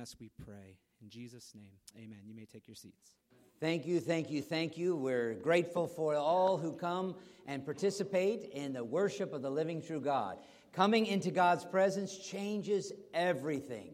us, we pray. In Jesus' name, amen. You may take your seats. Thank you, thank you, thank you. We're grateful for all who come and participate in the worship of the living true God. Coming into God's presence changes everything.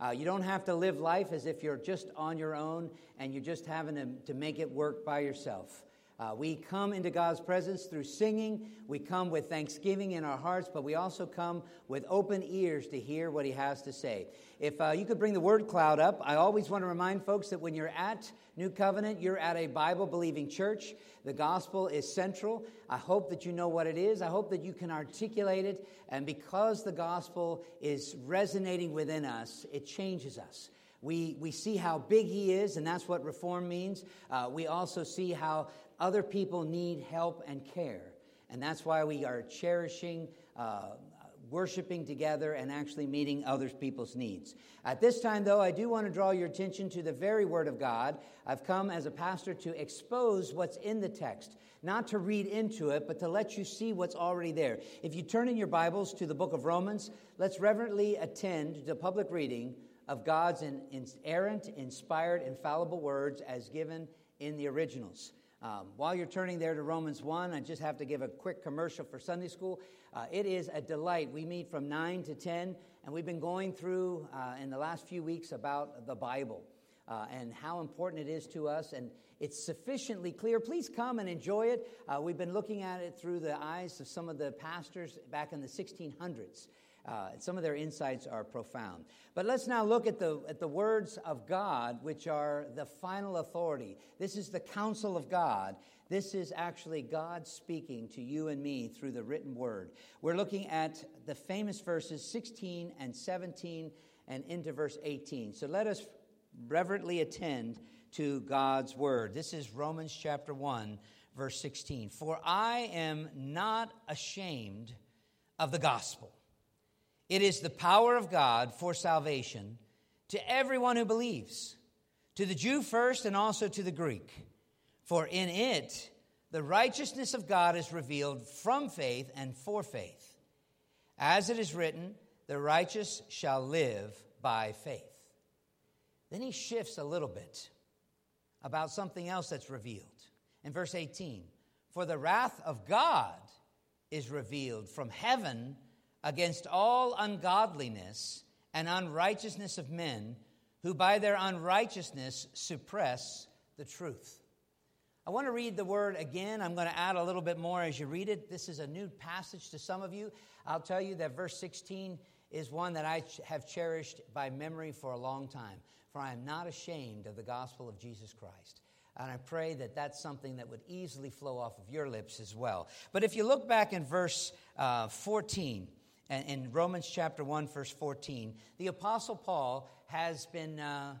Uh, you don't have to live life as if you're just on your own and you're just having to, to make it work by yourself. Uh, we come into God's presence through singing. We come with thanksgiving in our hearts, but we also come with open ears to hear what He has to say. If uh, you could bring the word cloud up, I always want to remind folks that when you're at New Covenant, you're at a Bible believing church. The gospel is central. I hope that you know what it is. I hope that you can articulate it. And because the gospel is resonating within us, it changes us. We, we see how big he is, and that's what reform means. Uh, we also see how other people need help and care. And that's why we are cherishing, uh, worshiping together, and actually meeting other people's needs. At this time, though, I do want to draw your attention to the very Word of God. I've come as a pastor to expose what's in the text, not to read into it, but to let you see what's already there. If you turn in your Bibles to the book of Romans, let's reverently attend to the public reading of God's inerrant, inspired, infallible words as given in the originals. Um, while you're turning there to Romans 1, I just have to give a quick commercial for Sunday school. Uh, it is a delight. We meet from 9 to 10, and we've been going through uh, in the last few weeks about the Bible. Uh, and how important it is to us, and it's sufficiently clear. Please come and enjoy it. Uh, we've been looking at it through the eyes of some of the pastors back in the 1600s. Uh, some of their insights are profound. But let's now look at the, at the words of God, which are the final authority. This is the counsel of God. This is actually God speaking to you and me through the written word. We're looking at the famous verses 16 and 17 and into verse 18. So let us reverently attend to God's word. This is Romans chapter 1, verse 16. For I am not ashamed of the gospel it is the power of God for salvation to everyone who believes, to the Jew first and also to the Greek. For in it, the righteousness of God is revealed from faith and for faith. As it is written, the righteous shall live by faith. Then he shifts a little bit about something else that's revealed. In verse 18, for the wrath of God is revealed from heaven against all ungodliness and unrighteousness of men who by their unrighteousness suppress the truth. I want to read the word again. I'm going to add a little bit more as you read it. This is a new passage to some of you. I'll tell you that verse 16 is one that I have cherished by memory for a long time. For I am not ashamed of the gospel of Jesus Christ. And I pray that that's something that would easily flow off of your lips as well. But if you look back in verse uh, 14, in Romans chapter 1, verse 14, the Apostle Paul has been uh,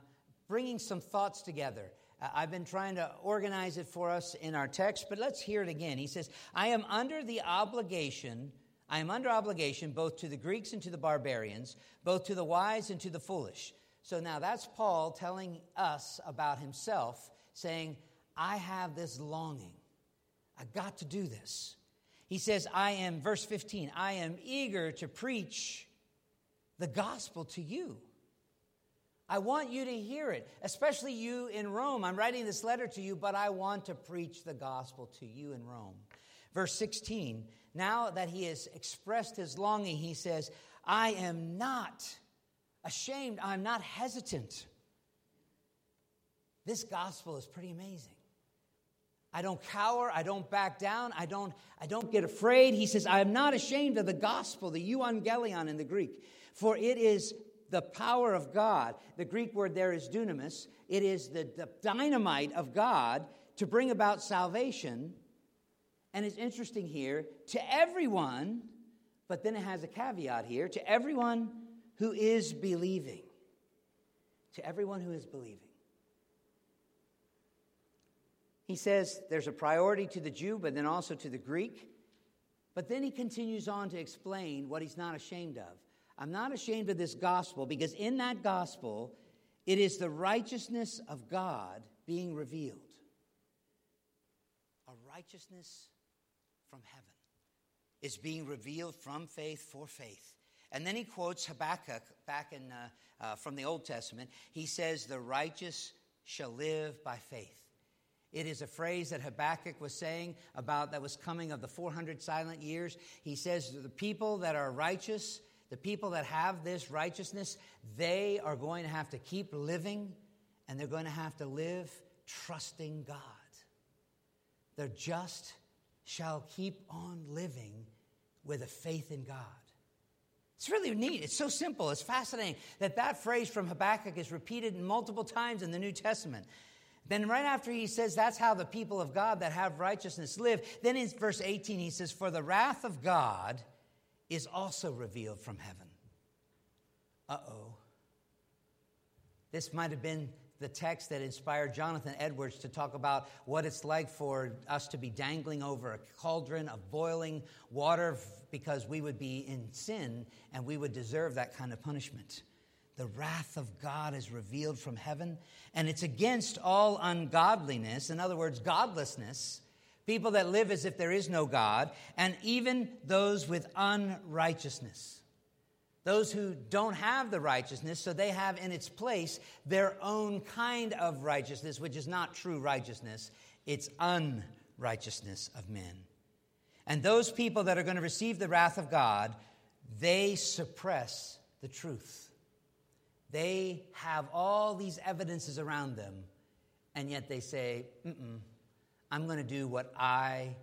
bringing some thoughts together. Uh, I've been trying to organize it for us in our text, but let's hear it again. He says, I am under the obligation, I am under obligation both to the Greeks and to the barbarians, both to the wise and to the foolish. So now that's Paul telling us about himself, saying, I have this longing. I've got to do this. He says, I am, verse 15, I am eager to preach the gospel to you. I want you to hear it, especially you in Rome. I'm writing this letter to you, but I want to preach the gospel to you in Rome. Verse 16, now that he has expressed his longing, he says, I am not ashamed, I'm not hesitant. This gospel is pretty amazing. I don't cower. I don't back down. I don't, I don't get afraid. He says, I am not ashamed of the gospel, the euangelion in the Greek, for it is the power of God. The Greek word there is dunamis. It is the, the dynamite of God to bring about salvation. And it's interesting here to everyone, but then it has a caveat here to everyone who is believing. To everyone who is believing. He says there's a priority to the Jew, but then also to the Greek. But then he continues on to explain what he's not ashamed of. I'm not ashamed of this gospel because in that gospel, it is the righteousness of God being revealed. A righteousness from heaven is being revealed from faith for faith. And then he quotes Habakkuk back in, uh, uh, from the Old Testament. He says, The righteous shall live by faith. It is a phrase that Habakkuk was saying about that was coming of the 400 silent years. He says, The people that are righteous, the people that have this righteousness, they are going to have to keep living and they're going to have to live trusting God. The just shall keep on living with a faith in God. It's really neat. It's so simple. It's fascinating that that phrase from Habakkuk is repeated multiple times in the New Testament. Then, right after he says that's how the people of God that have righteousness live, then in verse 18 he says, For the wrath of God is also revealed from heaven. Uh oh. This might have been the text that inspired Jonathan Edwards to talk about what it's like for us to be dangling over a cauldron of boiling water because we would be in sin and we would deserve that kind of punishment. The wrath of God is revealed from heaven, and it's against all ungodliness, in other words, godlessness, people that live as if there is no God, and even those with unrighteousness. Those who don't have the righteousness, so they have in its place their own kind of righteousness, which is not true righteousness, it's unrighteousness of men. And those people that are going to receive the wrath of God, they suppress the truth. They have all these evidences around them, and yet they say, Mm-mm, I'm going to do what I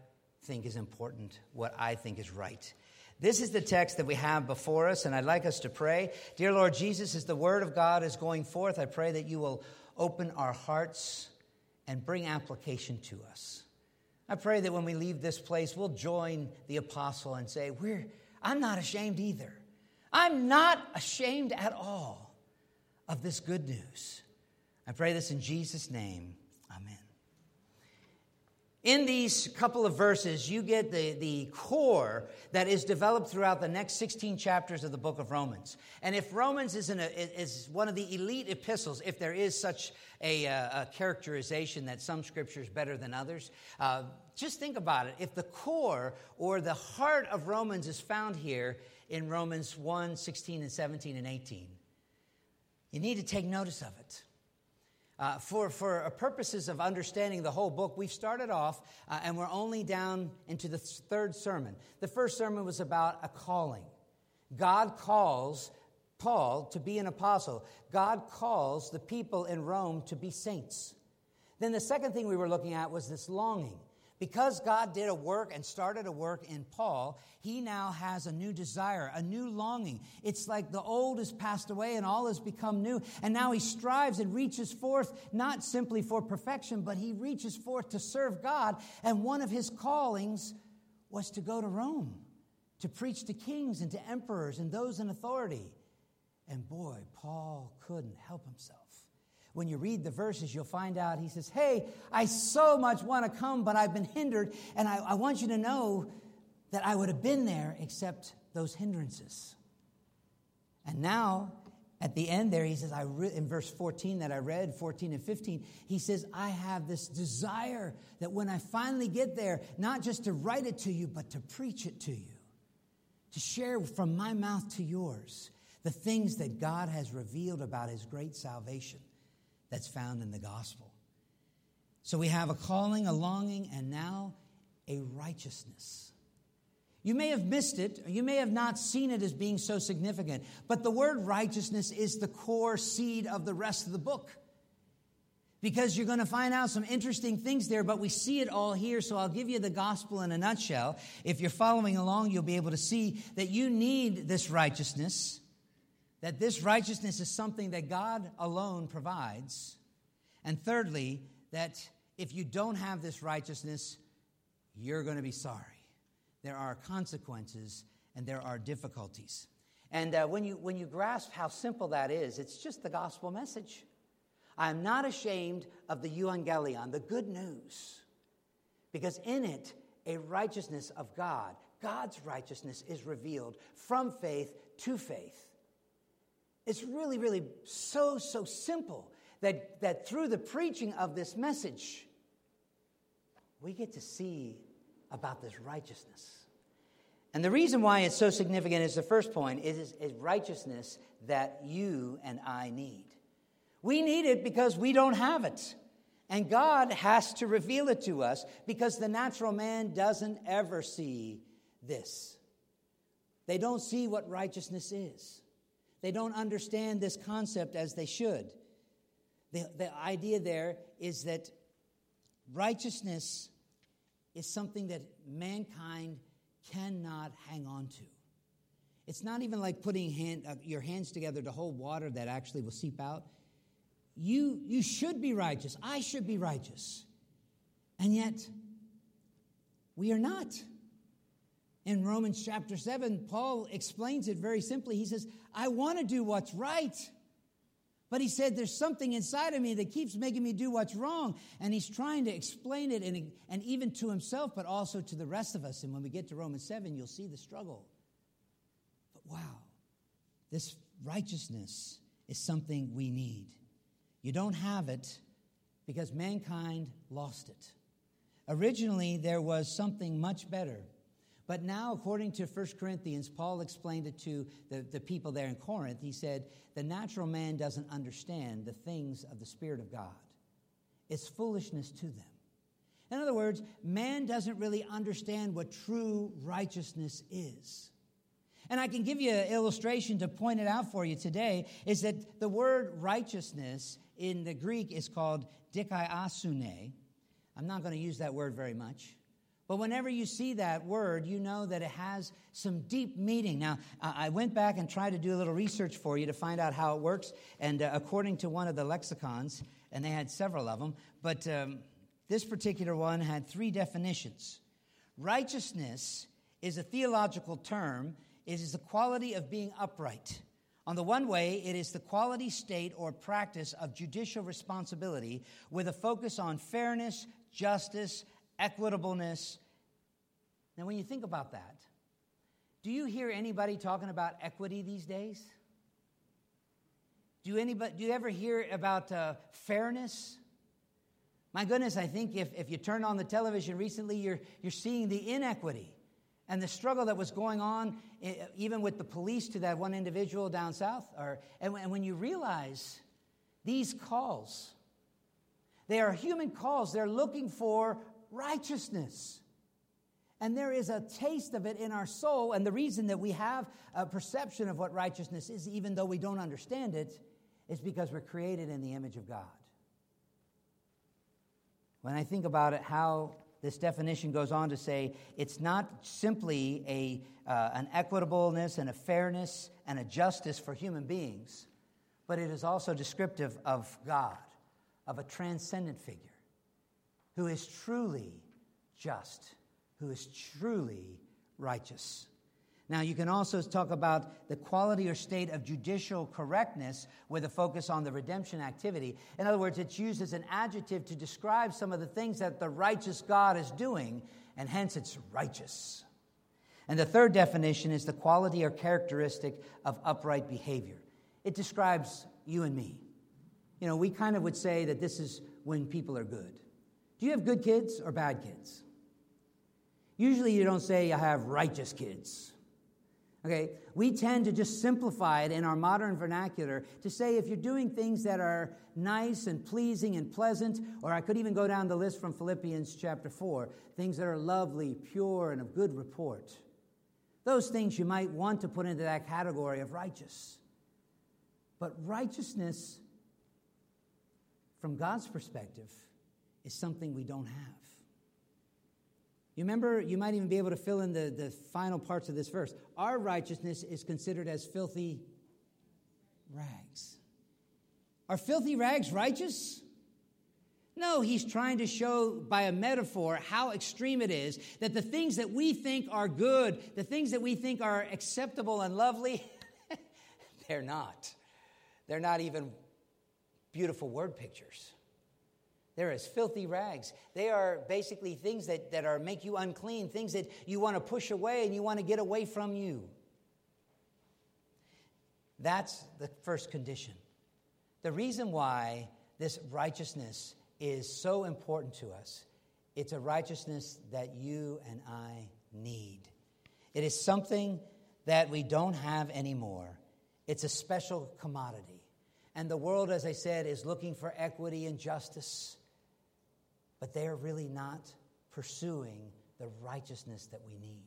think is important, what I think is right. This is the text that we have before us, and I'd like us to pray. Dear Lord Jesus, as the word of God is going forth, I pray that you will open our hearts and bring application to us. I pray that when we leave this place, we'll join the apostle and say, We're, I'm not ashamed either. I'm not ashamed at all of this good news. I pray this in Jesus' name. Amen. In these couple of verses, you get the, the core that is developed throughout the next 16 chapters of the book of Romans. And if Romans is, is one of the elite epistles, if there is such a, a characterization that some scripture is better than others, uh, just think about it. If the core or the heart of Romans is found here in Romans 1 16 and 17 and 18, you need to take notice of it. Uh, for, for purposes of understanding the whole book, we've started off uh, and we're only down into the third sermon. The first sermon was about a calling. God calls Paul to be an apostle, God calls the people in Rome to be saints. Then the second thing we were looking at was this longing. Because God did a work and started a work in Paul, he now has a new desire, a new longing. It's like the old has passed away and all has become new. And now he strives and reaches forth, not simply for perfection, but he reaches forth to serve God. And one of his callings was to go to Rome, to preach to kings and to emperors and those in authority. And boy, Paul couldn't help himself when you read the verses, you'll find out he says, Hey, I so much want to come, but I've been hindered, and I, I want you to know that I would have been there except those hindrances. And now, at the end there, he says, I re- in verse 14 that I read, 14 and 15, he says, I have this desire that when I finally get there, not just to write it to you, but to preach it to you, to share from my mouth to yours the things that God has revealed about his great salvation that's found in the gospel. So we have a calling, a longing, and now a righteousness. You may have missed it, you may have not seen it as being so significant, but the word righteousness is the core seed of the rest of the book. Because you're going to find out some interesting things there, but we see it all here, so I'll give you the gospel in a nutshell. If you're following along, you'll be able to see that you need this righteousness that this righteousness is something that God alone provides. And thirdly, that if you don't have this righteousness, you're going to be sorry. There are consequences and there are difficulties. And uh, when, you, when you grasp how simple that is, it's just the gospel message. I am not ashamed of the euangelion, the good news, because in it, a righteousness of God, God's righteousness is revealed from faith to faith. It's really, really so, so simple that, that through the preaching of this message, we get to see about this righteousness. And the reason why it's so significant is the first point is, is righteousness that you and I need. We need it because we don't have it. And God has to reveal it to us because the natural man doesn't ever see this. They don't see what righteousness is. They don't understand this concept as they should. The, the idea there is that righteousness is something that mankind cannot hang on to. It's not even like putting hand, uh, your hands together to hold water that actually will seep out. You, you should be righteous. I should be righteous. And yet, we are not. In Romans chapter 7, Paul explains it very simply. He says, I want to do what's right. But he said, There's something inside of me that keeps making me do what's wrong. And he's trying to explain it, and, and even to himself, but also to the rest of us. And when we get to Romans 7, you'll see the struggle. But wow, this righteousness is something we need. You don't have it because mankind lost it. Originally, there was something much better. But now, according to 1 Corinthians, Paul explained it to the, the people there in Corinth. He said, The natural man doesn't understand the things of the Spirit of God, it's foolishness to them. In other words, man doesn't really understand what true righteousness is. And I can give you an illustration to point it out for you today is that the word righteousness in the Greek is called dikaiosune. I'm not going to use that word very much. But whenever you see that word, you know that it has some deep meaning. Now, I went back and tried to do a little research for you to find out how it works. And uh, according to one of the lexicons, and they had several of them, but um, this particular one had three definitions. Righteousness is a theological term, it is the quality of being upright. On the one way, it is the quality, state, or practice of judicial responsibility with a focus on fairness, justice, equitableness. Now, when you think about that, do you hear anybody talking about equity these days? Do, anybody, do you ever hear about uh, fairness? My goodness, I think if, if you turn on the television recently, you're, you're seeing the inequity and the struggle that was going on, even with the police to that one individual down south. Or, and, and when you realize these calls, they are human calls, they're looking for righteousness. And there is a taste of it in our soul. And the reason that we have a perception of what righteousness is, even though we don't understand it, is because we're created in the image of God. When I think about it, how this definition goes on to say it's not simply a, uh, an equitableness and a fairness and a justice for human beings, but it is also descriptive of God, of a transcendent figure who is truly just, who is truly righteous. Now, you can also talk about the quality or state of judicial correctness with a focus on the redemption activity. In other words, it's used as an adjective to describe some of the things that the righteous God is doing, and hence it's righteous. And the third definition is the quality or characteristic of upright behavior. It describes you and me. You know, we kind of would say that this is when people are good. Do you have good kids or bad kids? Usually you don't say, I have righteous kids. Okay, we tend to just simplify it in our modern vernacular to say if you're doing things that are nice and pleasing and pleasant, or I could even go down the list from Philippians chapter 4, things that are lovely, pure, and of good report. Those things you might want to put into that category of righteous. But righteousness, from God's perspective, is something we don't have. You remember, you might even be able to fill in the, the final parts of this verse. Our righteousness is considered as filthy rags. Are filthy rags righteous? No, he's trying to show by a metaphor how extreme it is that the things that we think are good, the things that we think are acceptable and lovely, they're not. They're not even beautiful word pictures. They're as filthy rags. They are basically things that, that are make you unclean, things that you want to push away and you want to get away from you. That's the first condition. The reason why this righteousness is so important to us, it's a righteousness that you and I need. It is something that we don't have anymore. It's a special commodity. And the world, as I said, is looking for equity and justice, but they are really not pursuing the righteousness that we need.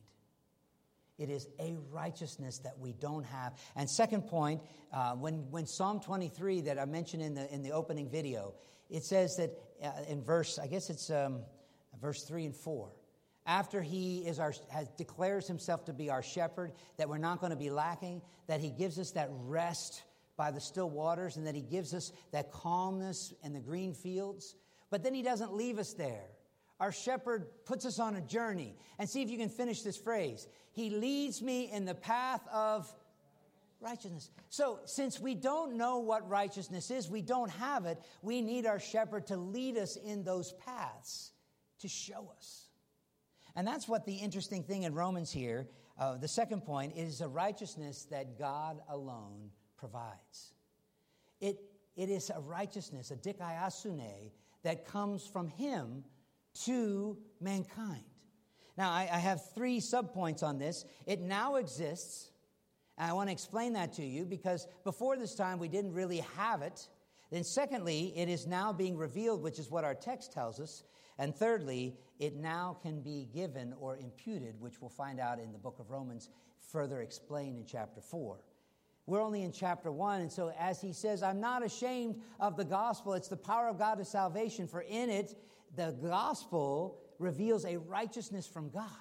It is a righteousness that we don't have. And second point, uh, when, when Psalm 23 that I mentioned in the, in the opening video, it says that uh, in verse, I guess it's um, verse 3 and 4, after he is our, has, declares himself to be our shepherd, that we're not going to be lacking, that he gives us that rest by the still waters, and that he gives us that calmness in the green fields. But then he doesn't leave us there. Our shepherd puts us on a journey. And see if you can finish this phrase. He leads me in the path of righteousness. So, since we don't know what righteousness is, we don't have it, we need our shepherd to lead us in those paths to show us. And that's what the interesting thing in Romans here, uh, the second point, is a righteousness that God alone provides. It, it is a righteousness, a dikaiosune, that comes from Him to mankind. Now, I, I have three subpoints on this. It now exists, I want to explain that to you because before this time we didn't really have it. Then, secondly, it is now being revealed, which is what our text tells us. And thirdly, it now can be given or imputed, which we'll find out in the book of Romans, further explained in chapter 4. We're only in chapter 1, and so as he says, I'm not ashamed of the gospel. It's the power of God to salvation, for in it the gospel reveals a righteousness from God.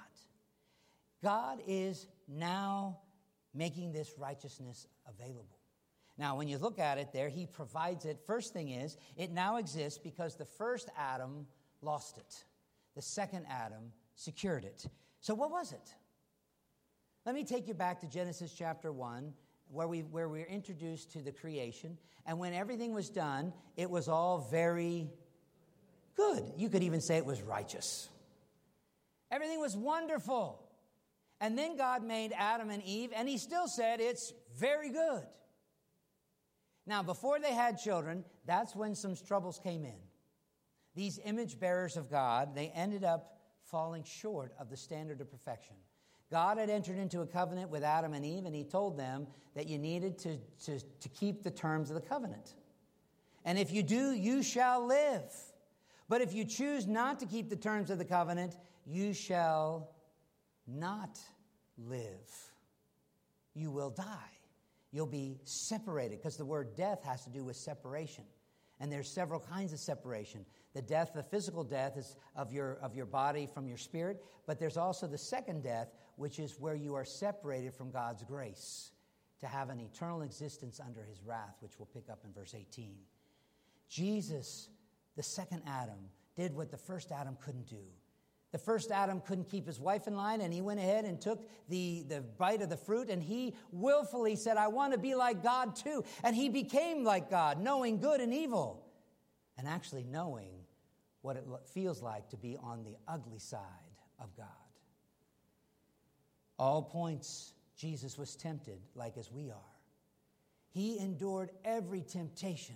God is now making this righteousness available. Now, when you look at it there, he provides it. First thing is, it now exists because the first Adam lost it, the second Adam secured it. So, what was it? Let me take you back to Genesis chapter 1, where, we, where we're introduced to the creation. And when everything was done, it was all very good. You could even say it was righteous. Everything was wonderful. And then God made Adam and Eve, and He still said it's very good. Now, before they had children, that's when some troubles came in. These image bearers of God, they ended up falling short of the standard of perfection. God had entered into a covenant with Adam and Eve, and He told them that you needed to, to, to keep the terms of the covenant. And if you do, you shall live. But if you choose not to keep the terms of the covenant, you shall not live. You will die. You'll be separated because the word death has to do with separation. And there's several kinds of separation. The death, the physical death, is of your, of your body from your spirit, but there's also the second death, which is where you are separated from God's grace to have an eternal existence under his wrath, which we'll pick up in verse 18. Jesus the second Adam did what the first Adam couldn't do. The first Adam couldn't keep his wife in line, and he went ahead and took the, the bite of the fruit, and he willfully said, I want to be like God too. And he became like God, knowing good and evil, and actually knowing what it feels like to be on the ugly side of God. All points, Jesus was tempted like as we are. He endured every temptation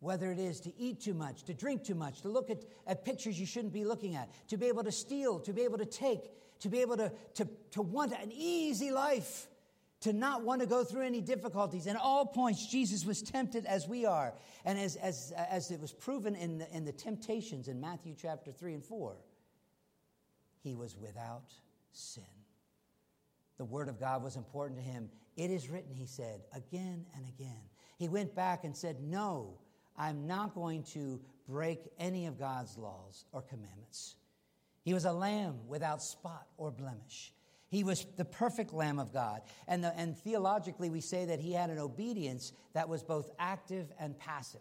whether it is to eat too much, to drink too much, to look at, at pictures you shouldn't be looking at, to be able to steal, to be able to take, to be able to, to, to want an easy life, to not want to go through any difficulties. In all points, Jesus was tempted as we are. And as, as, as it was proven in the, in the temptations in Matthew chapter 3 and 4, he was without sin. The word of God was important to him. It is written, he said, again and again. He went back and said, No, I'm not going to break any of God's laws or commandments. He was a lamb without spot or blemish. He was the perfect Lamb of God. And, the, and theologically, we say that he had an obedience that was both active and passive.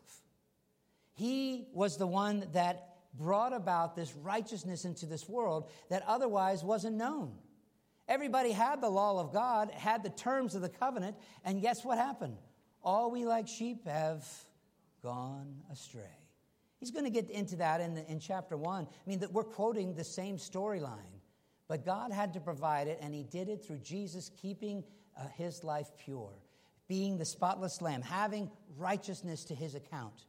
He was the one that brought about this righteousness into this world that otherwise wasn't known. Everybody had the law of God, had the terms of the covenant, and guess what happened? All we like sheep have gone astray. He's going to get into that in, the, in chapter one. I mean, that we're quoting the same storyline, but God had to provide it, and He did it through Jesus keeping uh, His life pure, being the spotless lamb, having righteousness to His account.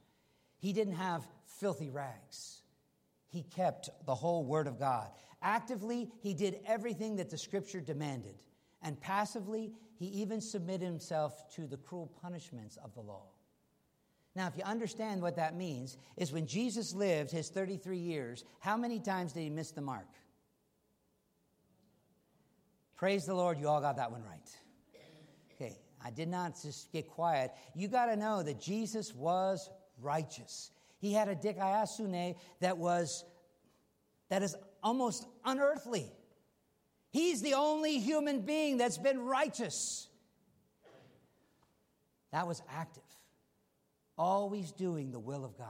He didn't have filthy rags. he kept the whole Word of God. Actively, he did everything that the Scripture demanded. And passively, he even submitted himself to the cruel punishments of the law. Now, if you understand what that means, is when Jesus lived his 33 years, how many times did he miss the mark? Praise the Lord, you all got that one right. Okay, I did not just get quiet. You got to know that Jesus was righteous. He had a dikaiosune that was that is almost unearthly. He's the only human being that's been righteous. That was active always doing the will of God.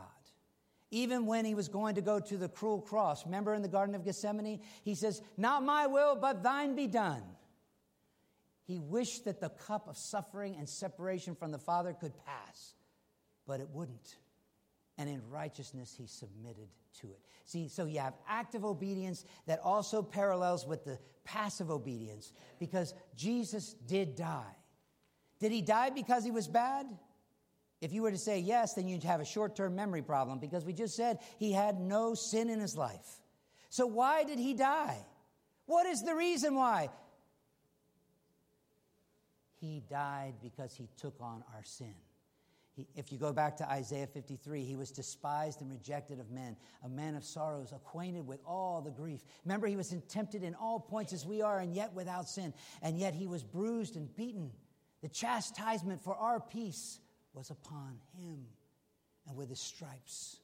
Even when he was going to go to the cruel cross, remember in the Garden of Gethsemane, he says, Not my will, but thine be done. He wished that the cup of suffering and separation from the Father could pass, but it wouldn't. And in righteousness, he submitted to it. See, so you have active obedience that also parallels with the passive obedience because Jesus did die. Did he die because he was bad? If you were to say yes, then you'd have a short term memory problem because we just said he had no sin in his life. So, why did he die? What is the reason why? He died because he took on our sin. If you go back to Isaiah 53, he was despised and rejected of men, a man of sorrows, acquainted with all the grief. Remember, he was tempted in all points as we are, and yet without sin. And yet he was bruised and beaten. The chastisement for our peace was upon him. And with his stripes,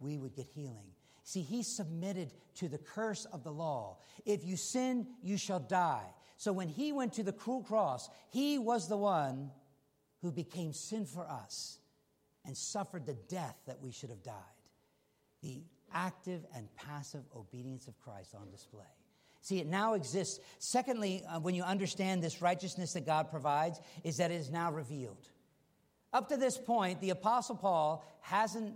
we would get healing. See, he submitted to the curse of the law. If you sin, you shall die. So when he went to the cruel cross, he was the one who became sin for us and suffered the death that we should have died. The active and passive obedience of Christ on display. See, it now exists. Secondly, uh, when you understand this righteousness that God provides, is that it is now revealed. Up to this point, the Apostle Paul hasn't,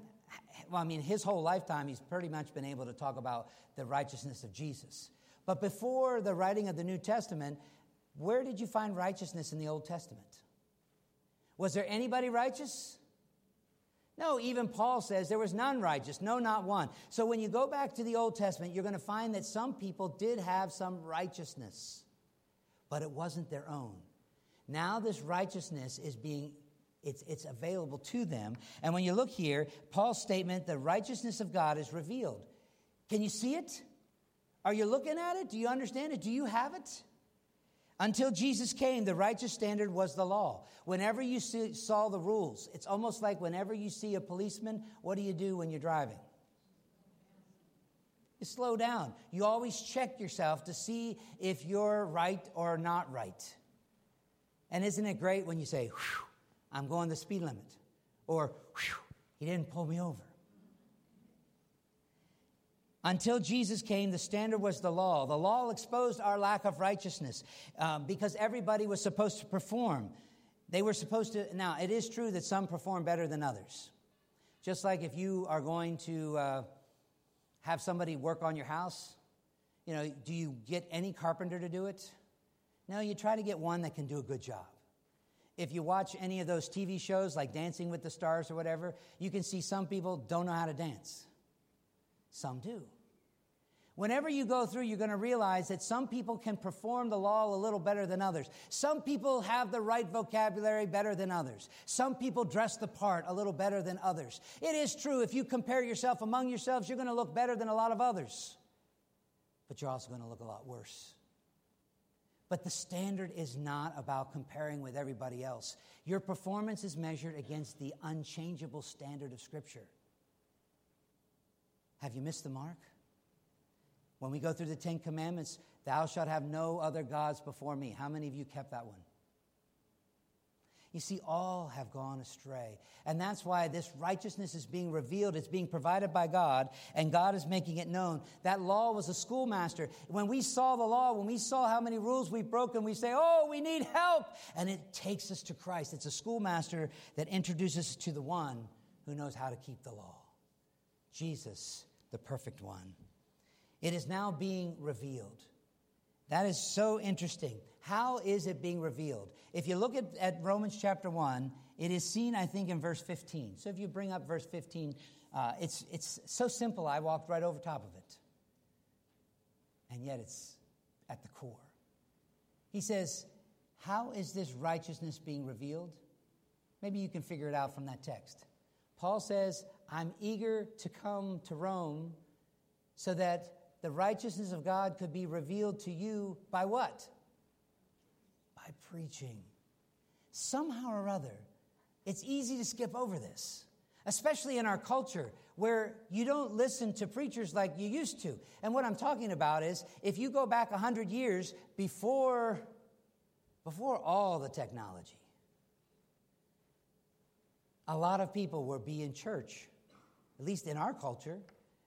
well, I mean, his whole lifetime, he's pretty much been able to talk about the righteousness of Jesus. But before the writing of the New Testament, where did you find righteousness in the Old Testament? Was there anybody righteous? No, even Paul says there was none righteous, no, not one. So when you go back to the Old Testament, you're going to find that some people did have some righteousness, but it wasn't their own. Now, this righteousness is being it's, it's available to them. And when you look here, Paul's statement, the righteousness of God is revealed. Can you see it? Are you looking at it? Do you understand it? Do you have it? Until Jesus came, the righteous standard was the law. Whenever you see, saw the rules, it's almost like whenever you see a policeman, what do you do when you're driving? You slow down. You always check yourself to see if you're right or not right. And isn't it great when you say, I'm going the speed limit. Or, he didn't pull me over. Until Jesus came, the standard was the law. The law exposed our lack of righteousness um, because everybody was supposed to perform. They were supposed to. Now, it is true that some perform better than others. Just like if you are going to uh, have somebody work on your house, you know, do you get any carpenter to do it? No, you try to get one that can do a good job if you watch any of those TV shows like Dancing with the Stars or whatever, you can see some people don't know how to dance. Some do. Whenever you go through, you're going to realize that some people can perform the law a little better than others. Some people have the right vocabulary better than others. Some people dress the part a little better than others. It is true, if you compare yourself among yourselves, you're going to look better than a lot of others. But you're also going to look a lot worse. But the standard is not about comparing with everybody else. Your performance is measured against the unchangeable standard of Scripture. Have you missed the mark? When we go through the Ten Commandments, thou shalt have no other gods before me. How many of you kept that one? You see, all have gone astray. And that's why this righteousness is being revealed. It's being provided by God, and God is making it known. That law was a schoolmaster. When we saw the law, when we saw how many rules we've broken, we say, Oh, we need help. And it takes us to Christ. It's a schoolmaster that introduces us to the one who knows how to keep the law Jesus, the perfect one. It is now being revealed. That is so interesting. How is it being revealed? If you look at, at Romans chapter 1, it is seen, I think, in verse 15. So if you bring up verse 15, uh, it's, it's so simple, I walked right over top of it. And yet it's at the core. He says, How is this righteousness being revealed? Maybe you can figure it out from that text. Paul says, I'm eager to come to Rome so that the righteousness of God could be revealed to you by what? By preaching. Somehow or other, it's easy to skip over this, especially in our culture where you don't listen to preachers like you used to. And what I'm talking about is if you go back 100 years before, before all the technology, a lot of people would be in church, at least in our culture,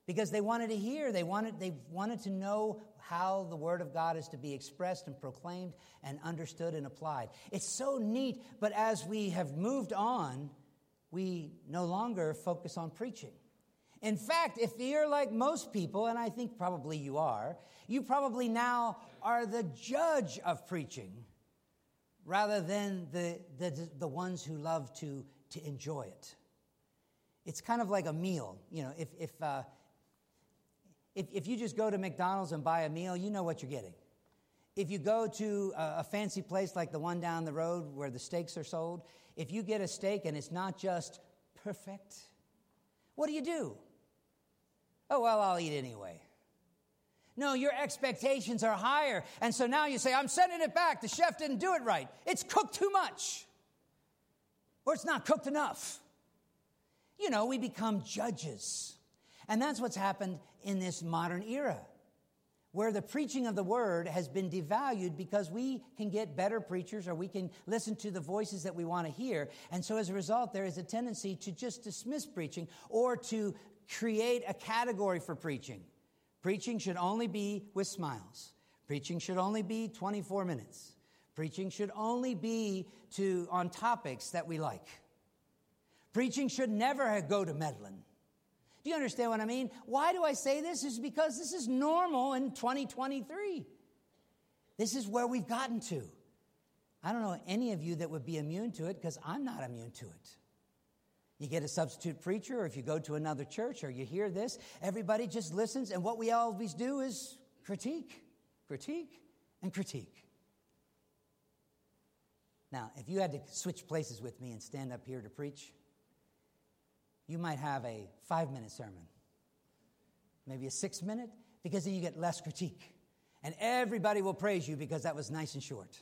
because they wanted to hear, they wanted, they wanted to know how the Word of God is to be expressed and proclaimed and understood and applied. It's so neat, but as we have moved on, we no longer focus on preaching. In fact, if you're like most people, and I think probably you are, you probably now are the judge of preaching rather than the, the, the ones who love to, to enjoy it. It's kind of like a meal. You know, if, if, uh, if, if you just go to McDonald's and buy a meal, you know what you're getting. If you go to a, a fancy place like the one down the road where the steaks are sold, if you get a steak and it's not just perfect, what do you do? Oh, well, I'll eat anyway. No, your expectations are higher. And so now you say, I'm sending it back. The chef didn't do it right. It's cooked too much, or it's not cooked enough. You know, we become judges. And that's what's happened in this modern era, where the preaching of the word has been devalued because we can get better preachers or we can listen to the voices that we want to hear. And so as a result, there is a tendency to just dismiss preaching or to create a category for preaching. Preaching should only be with smiles. Preaching should only be 24 minutes. Preaching should only be to on topics that we like. Preaching should never go to meddling. Do you understand what I mean? Why do I say this? Is because this is normal in 2023. This is where we've gotten to. I don't know any of you that would be immune to it because I'm not immune to it. You get a substitute preacher, or if you go to another church or you hear this, everybody just listens, and what we always do is critique, critique, and critique. Now, if you had to switch places with me and stand up here to preach, you might have a five minute sermon, maybe a six minute, because then you get less critique. And everybody will praise you because that was nice and short.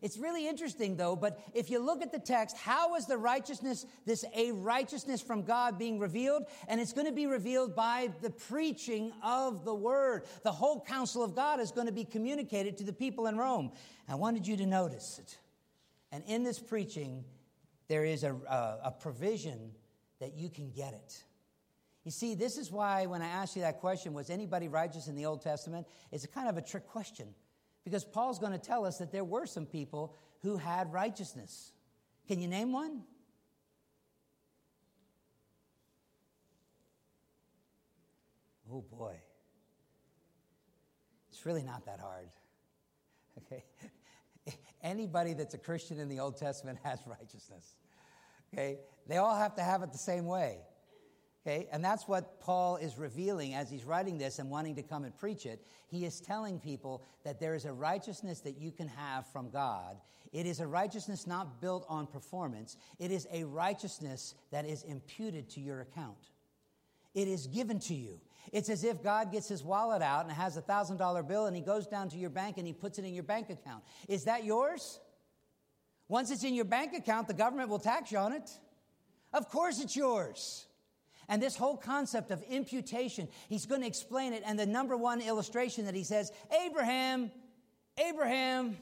It's really interesting though, but if you look at the text, how is the righteousness, this a righteousness from God being revealed? And it's going to be revealed by the preaching of the word. The whole counsel of God is going to be communicated to the people in Rome. I wanted you to notice it. And in this preaching, there is a, a, a provision that you can get it. You see, this is why when I asked you that question, was anybody righteous in the Old Testament? It's a kind of a trick question because Paul's going to tell us that there were some people who had righteousness. Can you name one? Oh boy. It's really not that hard. Okay? Anybody that's a Christian in the Old Testament has righteousness. Okay? They all have to have it the same way. Okay? And that's what Paul is revealing as he's writing this and wanting to come and preach it. He is telling people that there is a righteousness that you can have from God. It is a righteousness not built on performance, it is a righteousness that is imputed to your account. It is given to you. It's as if God gets his wallet out and has a $1,000 bill and he goes down to your bank and he puts it in your bank account. Is that yours? Once it's in your bank account, the government will tax you on it. Of course it's yours. And this whole concept of imputation, he's going to explain it. And the number one illustration that he says, Abraham, Abraham.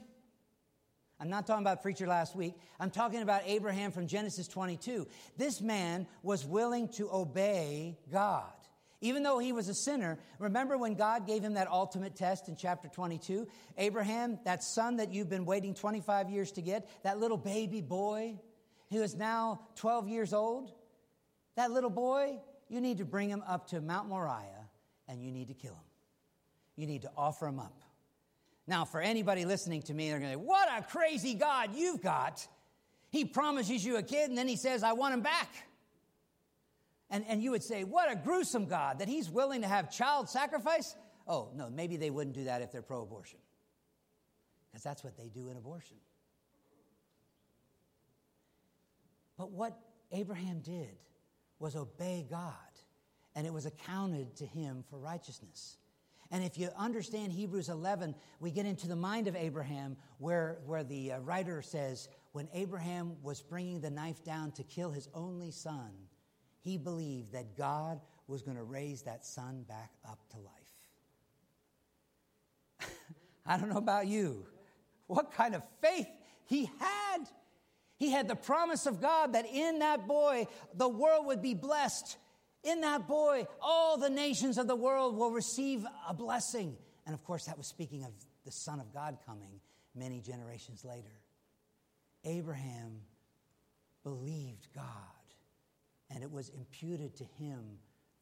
I'm not talking about preacher last week. I'm talking about Abraham from Genesis 22. This man was willing to obey God. Even though he was a sinner, remember when God gave him that ultimate test in chapter 22? Abraham, that son that you've been waiting 25 years to get, that little baby boy who is now 12 years old, that little boy, you need to bring him up to Mount Moriah and you need to kill him. You need to offer him up. Now, for anybody listening to me, they're going to say, What a crazy God you've got. He promises you a kid and then he says, I want him back. And, and you would say, What a gruesome God that he's willing to have child sacrifice. Oh, no, maybe they wouldn't do that if they're pro abortion. Because that's what they do in abortion. But what Abraham did was obey God, and it was accounted to him for righteousness. And if you understand Hebrews 11, we get into the mind of Abraham, where, where the uh, writer says, when Abraham was bringing the knife down to kill his only son, he believed that God was going to raise that son back up to life. I don't know about you. What kind of faith he had. He had the promise of God that in that boy, the world would be blessed. In that boy, all the nations of the world will receive a blessing. And of course, that was speaking of the Son of God coming many generations later. Abraham believed God and it was imputed to him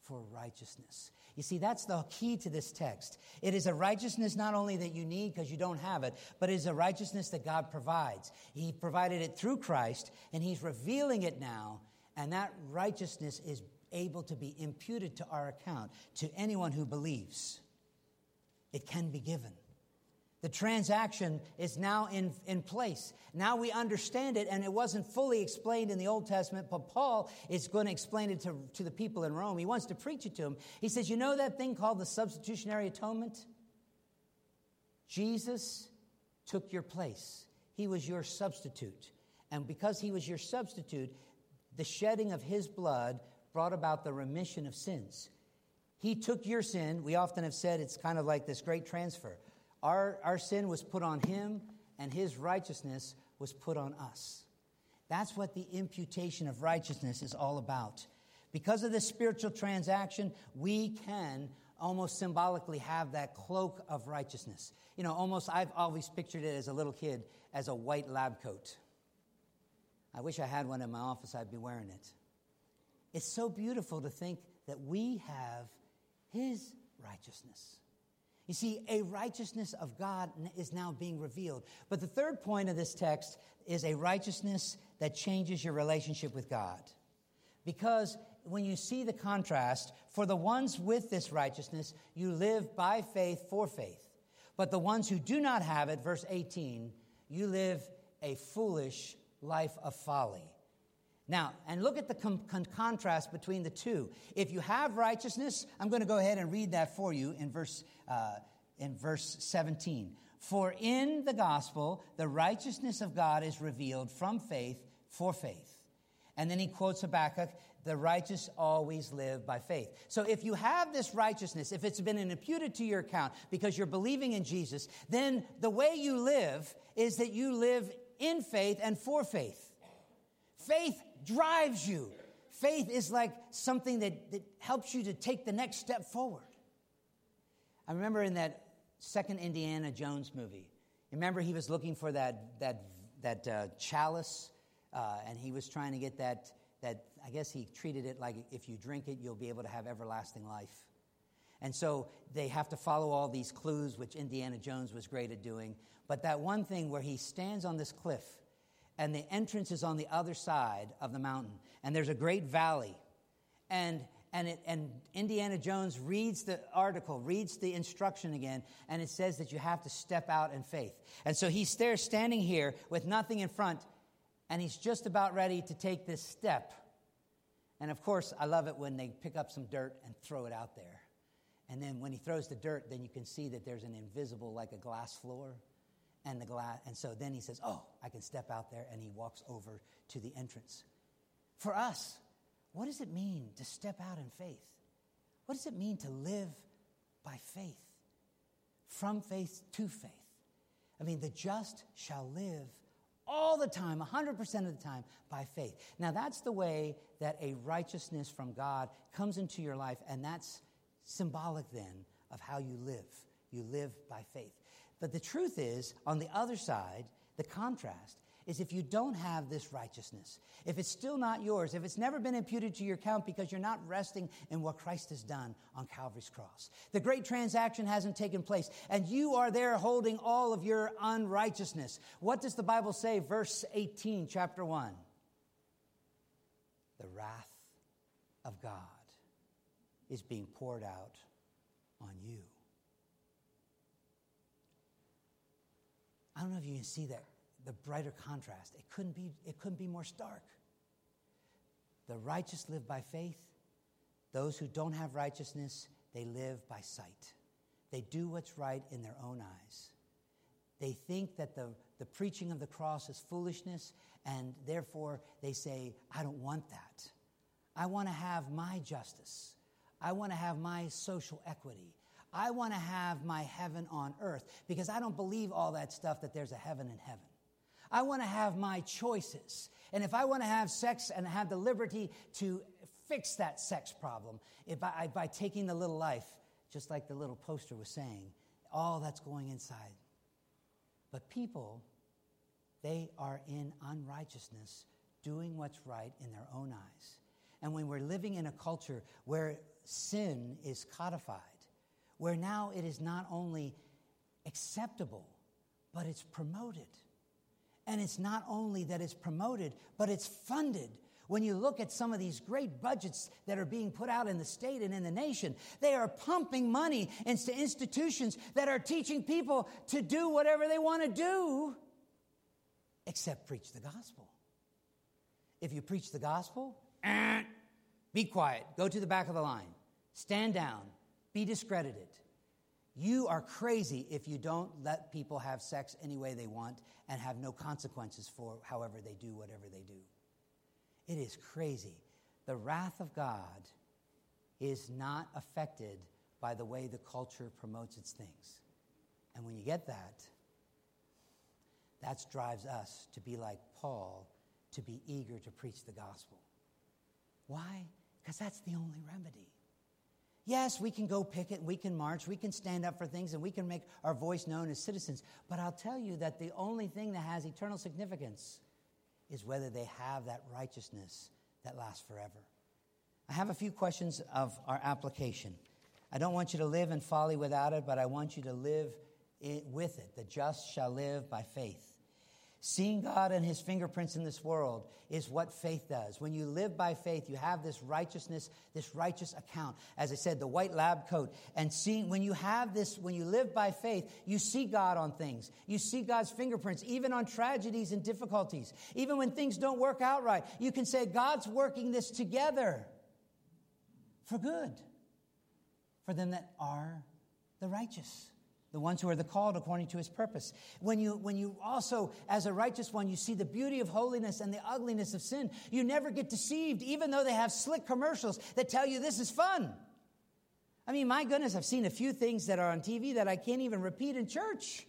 for righteousness. You see, that's the key to this text. It is a righteousness not only that you need because you don't have it, but it is a righteousness that God provides. He provided it through Christ, and He's revealing it now, and that righteousness is able to be imputed to our account to anyone who believes. It can be given. The transaction is now in, in place. Now we understand it, and it wasn't fully explained in the Old Testament, but Paul is going to explain it to, to the people in Rome. He wants to preach it to them. He says, You know that thing called the substitutionary atonement? Jesus took your place, He was your substitute. And because He was your substitute, the shedding of His blood brought about the remission of sins. He took your sin. We often have said it's kind of like this great transfer. Our, our sin was put on him, and his righteousness was put on us. That's what the imputation of righteousness is all about. Because of this spiritual transaction, we can almost symbolically have that cloak of righteousness. You know, almost, I've always pictured it as a little kid as a white lab coat. I wish I had one in my office, I'd be wearing it. It's so beautiful to think that we have His righteousness. You see, a righteousness of God is now being revealed. But the third point of this text is a righteousness that changes your relationship with God. Because when you see the contrast, for the ones with this righteousness, you live by faith for faith. But the ones who do not have it, verse 18, you live a foolish life of folly. Now, and look at the com- con- contrast between the two. If you have righteousness, I'm going to go ahead and read that for you in verse, uh, in verse 17. For in the gospel, the righteousness of God is revealed from faith for faith. And then he quotes Habakkuk, the righteous always live by faith. So if you have this righteousness, if it's been imputed to your account because you're believing in Jesus, then the way you live is that you live in faith and for faith. Faith drives you. Faith is like something that, that helps you to take the next step forward. I remember in that second Indiana Jones movie, remember he was looking for that, that, that uh, chalice, uh, and he was trying to get that, that, I guess he treated it like if you drink it, you'll be able to have everlasting life. And so they have to follow all these clues, which Indiana Jones was great at doing. But that one thing where he stands on this cliff and the entrance is on the other side of the mountain. And there's a great valley. And, and, it, and Indiana Jones reads the article, reads the instruction again, and it says that you have to step out in faith. And so he's there standing here with nothing in front, and he's just about ready to take this step. And of course, I love it when they pick up some dirt and throw it out there. And then when he throws the dirt, then you can see that there's an invisible, like a glass floor and the glass. And so then he says, Oh, I can step out there. And he walks over to the entrance. For us, what does it mean to step out in faith? What does it mean to live by faith? From faith to faith. I mean, the just shall live all the time, 100% of the time, by faith. Now, that's the way that a righteousness from God comes into your life, and that's symbolic then of how you live. You live by faith. But the truth is, on the other side, the contrast is if you don't have this righteousness, if it's still not yours, if it's never been imputed to your account because you're not resting in what Christ has done on Calvary's cross. The great transaction hasn't taken place, and you are there holding all of your unrighteousness. What does the Bible say? Verse 18, chapter 1. The wrath of God is being poured out on you. I don't know if you can see that the brighter contrast. It couldn't be, it couldn't be more stark. The righteous live by faith. Those who don't have righteousness, they live by sight. They do what's right in their own eyes. They think that the, the preaching of the cross is foolishness, and therefore they say, I don't want that. I want to have my justice. I want to have my social equity. I want to have my heaven on earth because I don't believe all that stuff that there's a heaven in heaven. I want to have my choices. And if I want to have sex and have the liberty to fix that sex problem if I, by taking the little life, just like the little poster was saying, all that's going inside. But people, they are in unrighteousness, doing what's right in their own eyes. And when we're living in a culture where sin is codified, where now it is not only acceptable, but it's promoted. And it's not only that it's promoted, but it's funded. When you look at some of these great budgets that are being put out in the state and in the nation, they are pumping money into institutions that are teaching people to do whatever they want to do except preach the gospel. If you preach the gospel, eh, be quiet, go to the back of the line, stand down, be discredited. You are crazy if you don't let people have sex any way they want and have no consequences for however they do whatever they do. It is crazy. The wrath of God is not affected by the way the culture promotes its things. And when you get that, that drives us to be like Paul, to be eager to preach the gospel. Why? Because that's the only remedy. Yes, we can go picket, we can march, we can stand up for things, and we can make our voice known as citizens. But I'll tell you that the only thing that has eternal significance is whether they have that righteousness that lasts forever. I have a few questions of our application. I don't want you to live in folly without it, but I want you to live with it. The just shall live by faith. Seeing God and his fingerprints in this world is what faith does. When you live by faith, you have this righteousness, this righteous account. As I said, the white lab coat. And seeing, when you have this, when you live by faith, you see God on things. You see God's fingerprints, even on tragedies and difficulties. Even when things don't work out right, you can say, God's working this together for good for them that are the righteous the ones who are the called according to his purpose. When you, when you also, as a righteous one, you see the beauty of holiness and the ugliness of sin, you never get deceived, even though they have slick commercials that tell you this is fun. I mean, my goodness, I've seen a few things that are on TV that I can't even repeat in church.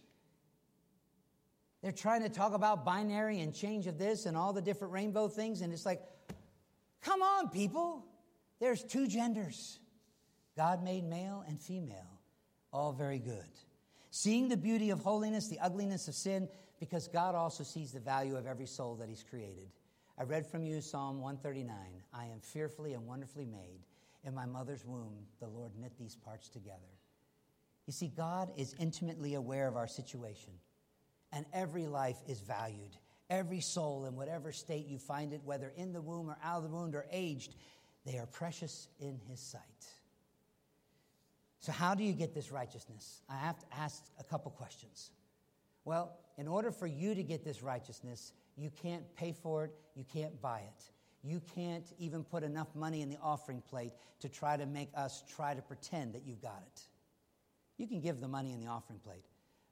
They're trying to talk about binary and change of this and all the different rainbow things, and it's like, come on, people. There's two genders God made male and female, all very good seeing the beauty of holiness, the ugliness of sin, because God also sees the value of every soul that He's created. I read from you Psalm 139 I am fearfully and wonderfully made. In my mother's womb, the Lord knit these parts together. You see, God is intimately aware of our situation, and every life is valued. Every soul, in whatever state you find it, whether in the womb or out of the womb or aged, they are precious in His sight. So, how do you get this righteousness? I have to ask a couple questions. Well, in order for you to get this righteousness, you can't pay for it, you can't buy it. You can't even put enough money in the offering plate to try to make us try to pretend that you've got it. You can give the money in the offering plate,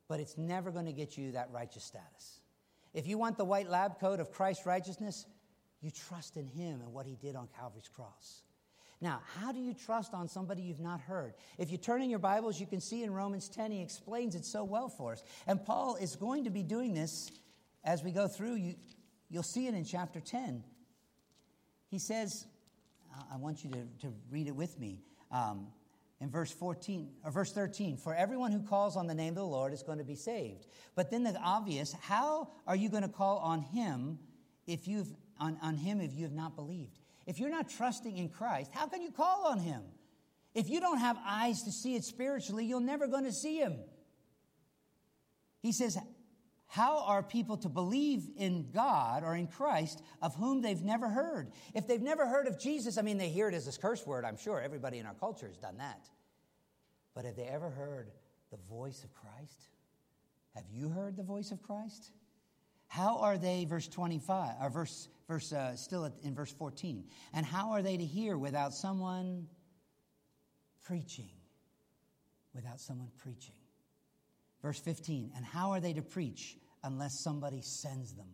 but it's never going to get you that righteous status. If you want the white lab coat of Christ's righteousness, you trust in Him and what He did on Calvary's cross. Now, how do you trust on somebody you've not heard? If you turn in your Bibles, you can see in Romans 10, he explains it so well for us. And Paul is going to be doing this as we go through. You, you'll see it in chapter 10. He says, I want you to, to read it with me. Um, in verse 14 or verse 13 for everyone who calls on the name of the lord is going to be saved but then the obvious how are you going to call on him if you've on, on him if you have not believed if you're not trusting in christ how can you call on him if you don't have eyes to see it spiritually you're never going to see him he says how are people to believe in God or in Christ of whom they've never heard? If they've never heard of Jesus, I mean, they hear it as a curse word, I'm sure. Everybody in our culture has done that. But have they ever heard the voice of Christ? Have you heard the voice of Christ? How are they, verse 25, or verse, verse uh, still in verse 14, and how are they to hear without someone preaching? Without someone preaching. Verse 15, and how are they to preach unless somebody sends them.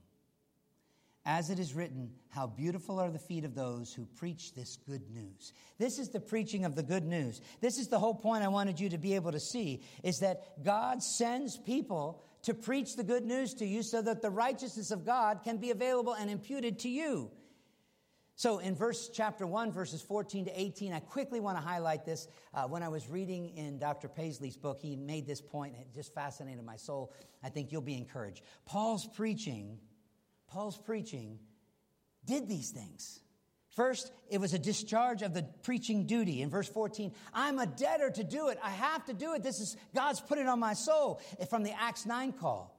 As it is written, how beautiful are the feet of those who preach this good news. This is the preaching of the good news. This is the whole point I wanted you to be able to see is that God sends people to preach the good news to you so that the righteousness of God can be available and imputed to you. So in verse chapter 1, verses 14 to 18, I quickly want to highlight this. Uh, when I was reading in Dr. Paisley's book, he made this point, and it just fascinated my soul. I think you'll be encouraged. Paul's preaching, Paul's preaching did these things. First, it was a discharge of the preaching duty. In verse 14, I'm a debtor to do it. I have to do it. This is God's put it on my soul from the Acts 9 call.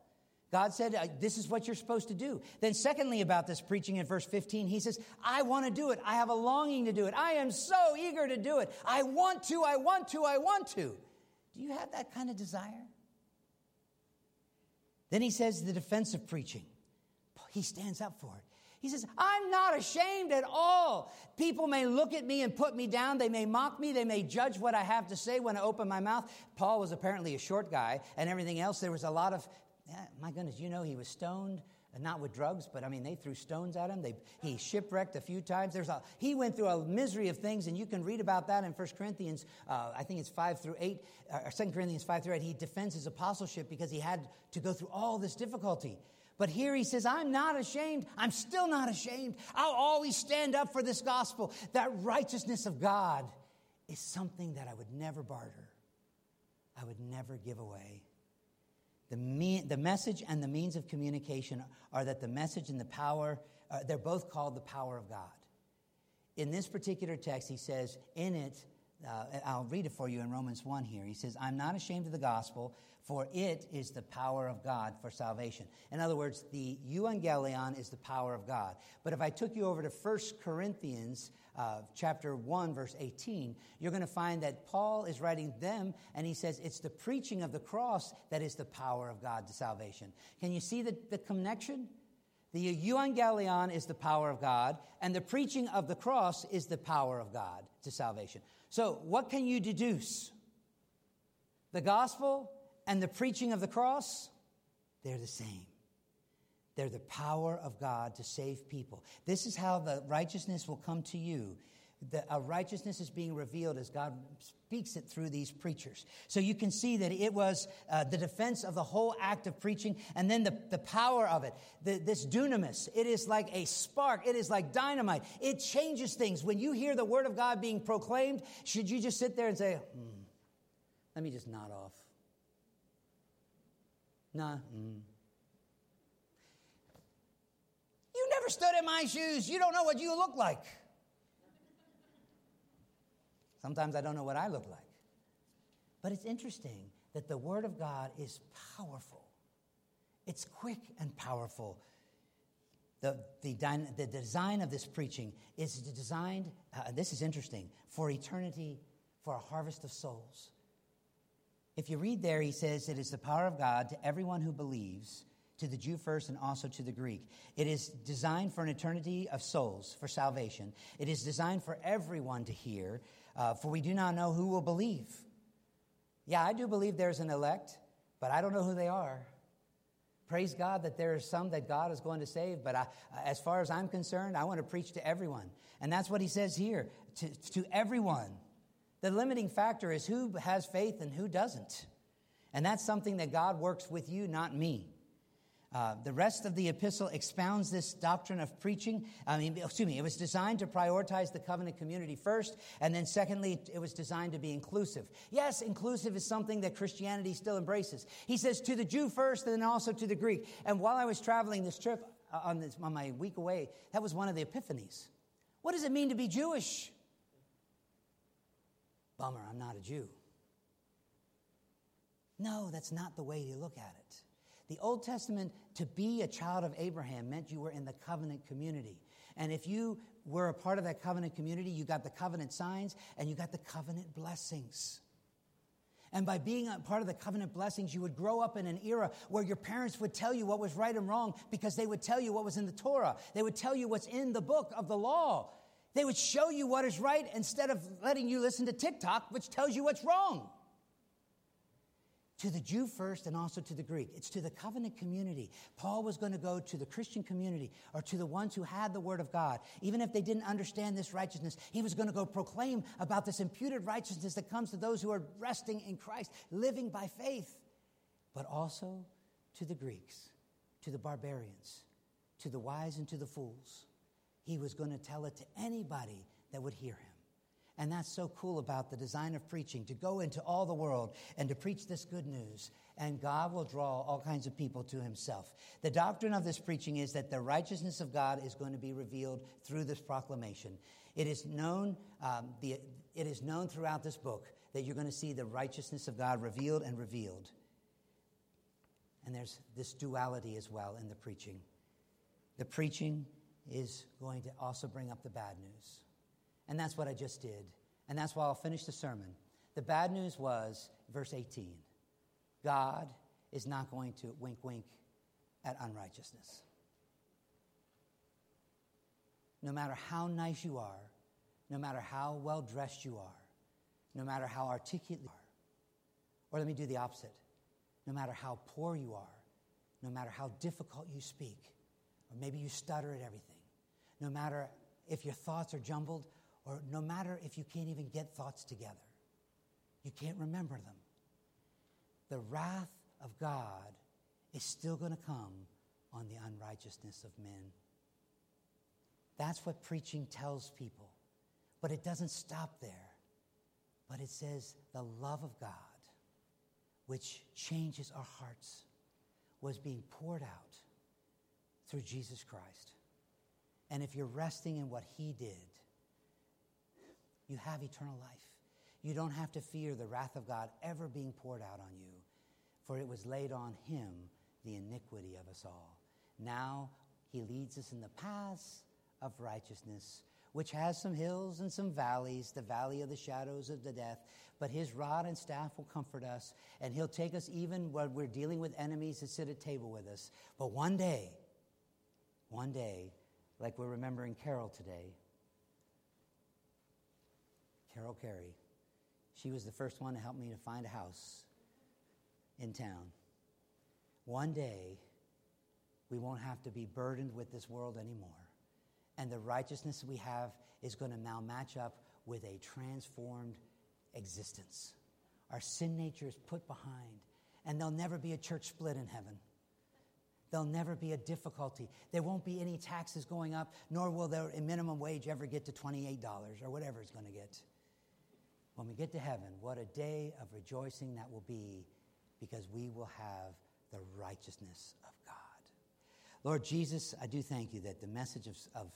God said, uh, This is what you're supposed to do. Then, secondly, about this preaching in verse 15, he says, I want to do it. I have a longing to do it. I am so eager to do it. I want to, I want to, I want to. Do you have that kind of desire? Then he says the defense of preaching. He stands up for it. He says, I'm not ashamed at all. People may look at me and put me down. They may mock me. They may judge what I have to say when I open my mouth. Paul was apparently a short guy and everything else. There was a lot of my goodness, you know he was stoned, not with drugs, but I mean they threw stones at him. They, he shipwrecked a few times. There's a, he went through a misery of things, and you can read about that in 1 Corinthians. Uh, I think it's five through eight, uh, or 2 Corinthians five through eight. He defends his apostleship because he had to go through all this difficulty. But here he says, I'm not ashamed. I'm still not ashamed. I'll always stand up for this gospel. That righteousness of God is something that I would never barter, I would never give away. The, me- the message and the means of communication are that the message and the power, uh, they're both called the power of God. In this particular text, he says, in it, uh, I'll read it for you in Romans 1 here. He says, I'm not ashamed of the gospel, for it is the power of God for salvation. In other words, the euangelion is the power of God. But if I took you over to 1 Corinthians uh, chapter 1, verse 18, you're going to find that Paul is writing them, and he says it's the preaching of the cross that is the power of God to salvation. Can you see the, the connection? The euangelion is the power of God, and the preaching of the cross is the power of God to salvation. So, what can you deduce? The gospel and the preaching of the cross, they're the same. They're the power of God to save people. This is how the righteousness will come to you. The a righteousness is being revealed as God speaks it through these preachers. So you can see that it was uh, the defense of the whole act of preaching and then the, the power of it. The, this dunamis, it is like a spark, it is like dynamite. It changes things. When you hear the word of God being proclaimed, should you just sit there and say, hmm, let me just nod off? Nah. Mm. You never stood in my shoes. You don't know what you look like. Sometimes I don't know what I look like. But it's interesting that the Word of God is powerful, it's quick and powerful. The, the, the design of this preaching is designed, uh, this is interesting, for eternity, for a harvest of souls. If you read there, he says it is the power of God to everyone who believes to the Jew first and also to the Greek. It is designed for an eternity of souls, for salvation. It is designed for everyone to hear, uh, for we do not know who will believe. Yeah, I do believe there's an elect, but I don't know who they are. Praise God that there are some that God is going to save, but I, as far as I'm concerned, I want to preach to everyone. And that's what he says here to, to everyone. The limiting factor is who has faith and who doesn't. And that's something that God works with you, not me. Uh, the rest of the epistle expounds this doctrine of preaching. I mean, excuse me, it was designed to prioritize the covenant community first, and then secondly, it was designed to be inclusive. Yes, inclusive is something that Christianity still embraces. He says to the Jew first, and then also to the Greek. And while I was traveling this trip uh, on, this, on my week away, that was one of the epiphanies. What does it mean to be Jewish? Bummer, I'm not a Jew. No, that's not the way you look at it. The Old Testament, to be a child of Abraham, meant you were in the covenant community. And if you were a part of that covenant community, you got the covenant signs and you got the covenant blessings. And by being a part of the covenant blessings, you would grow up in an era where your parents would tell you what was right and wrong because they would tell you what was in the Torah. They would tell you what's in the book of the law. They would show you what is right instead of letting you listen to TikTok, which tells you what's wrong to the Jew first and also to the Greek. It's to the covenant community. Paul was going to go to the Christian community or to the ones who had the word of God. Even if they didn't understand this righteousness, he was going to go proclaim about this imputed righteousness that comes to those who are resting in Christ, living by faith. But also to the Greeks, to the barbarians, to the wise and to the fools. He was going to tell it to anybody that would hear him. And that's so cool about the design of preaching to go into all the world and to preach this good news. And God will draw all kinds of people to himself. The doctrine of this preaching is that the righteousness of God is going to be revealed through this proclamation. It is known, um, the, it is known throughout this book that you're going to see the righteousness of God revealed and revealed. And there's this duality as well in the preaching. The preaching is going to also bring up the bad news. And that's what I just did. And that's why I'll finish the sermon. The bad news was, verse 18 God is not going to wink, wink at unrighteousness. No matter how nice you are, no matter how well dressed you are, no matter how articulate you are, or let me do the opposite. No matter how poor you are, no matter how difficult you speak, or maybe you stutter at everything, no matter if your thoughts are jumbled or no matter if you can't even get thoughts together, you can't remember them. The wrath of God is still going to come on the unrighteousness of men. That's what preaching tells people. But it doesn't stop there. But it says the love of God, which changes our hearts, was being poured out through Jesus Christ. And if you're resting in what He did, you have eternal life. You don't have to fear the wrath of God ever being poured out on you, for it was laid on him the iniquity of us all. Now he leads us in the paths of righteousness, which has some hills and some valleys, the valley of the shadows of the death. But his rod and staff will comfort us, and he'll take us even when we're dealing with enemies to sit at table with us. But one day, one day, like we're remembering Carol today, Carol Carey. She was the first one to help me to find a house in town. One day, we won't have to be burdened with this world anymore. And the righteousness we have is going to now match up with a transformed existence. Our sin nature is put behind, and there'll never be a church split in heaven. There'll never be a difficulty. There won't be any taxes going up, nor will there a minimum wage ever get to $28 or whatever it's going to get when we get to heaven, what a day of rejoicing that will be because we will have the righteousness of God. Lord Jesus, I do thank you that the message of, of,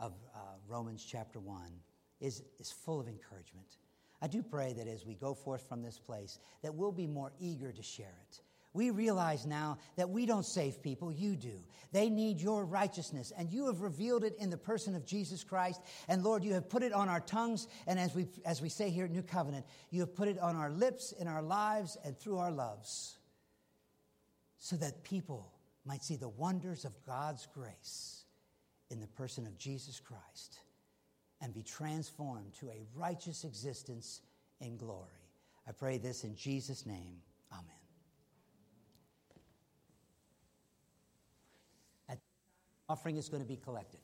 of uh, Romans chapter 1 is, is full of encouragement. I do pray that as we go forth from this place, that we'll be more eager to share it we realize now that we don't save people, you do. They need your righteousness, and you have revealed it in the person of Jesus Christ. And Lord, you have put it on our tongues, and as we, as we say here at New Covenant, you have put it on our lips, in our lives, and through our loves, so that people might see the wonders of God's grace in the person of Jesus Christ and be transformed to a righteous existence in glory. I pray this in Jesus' name. Amen. Offering is going to be collected.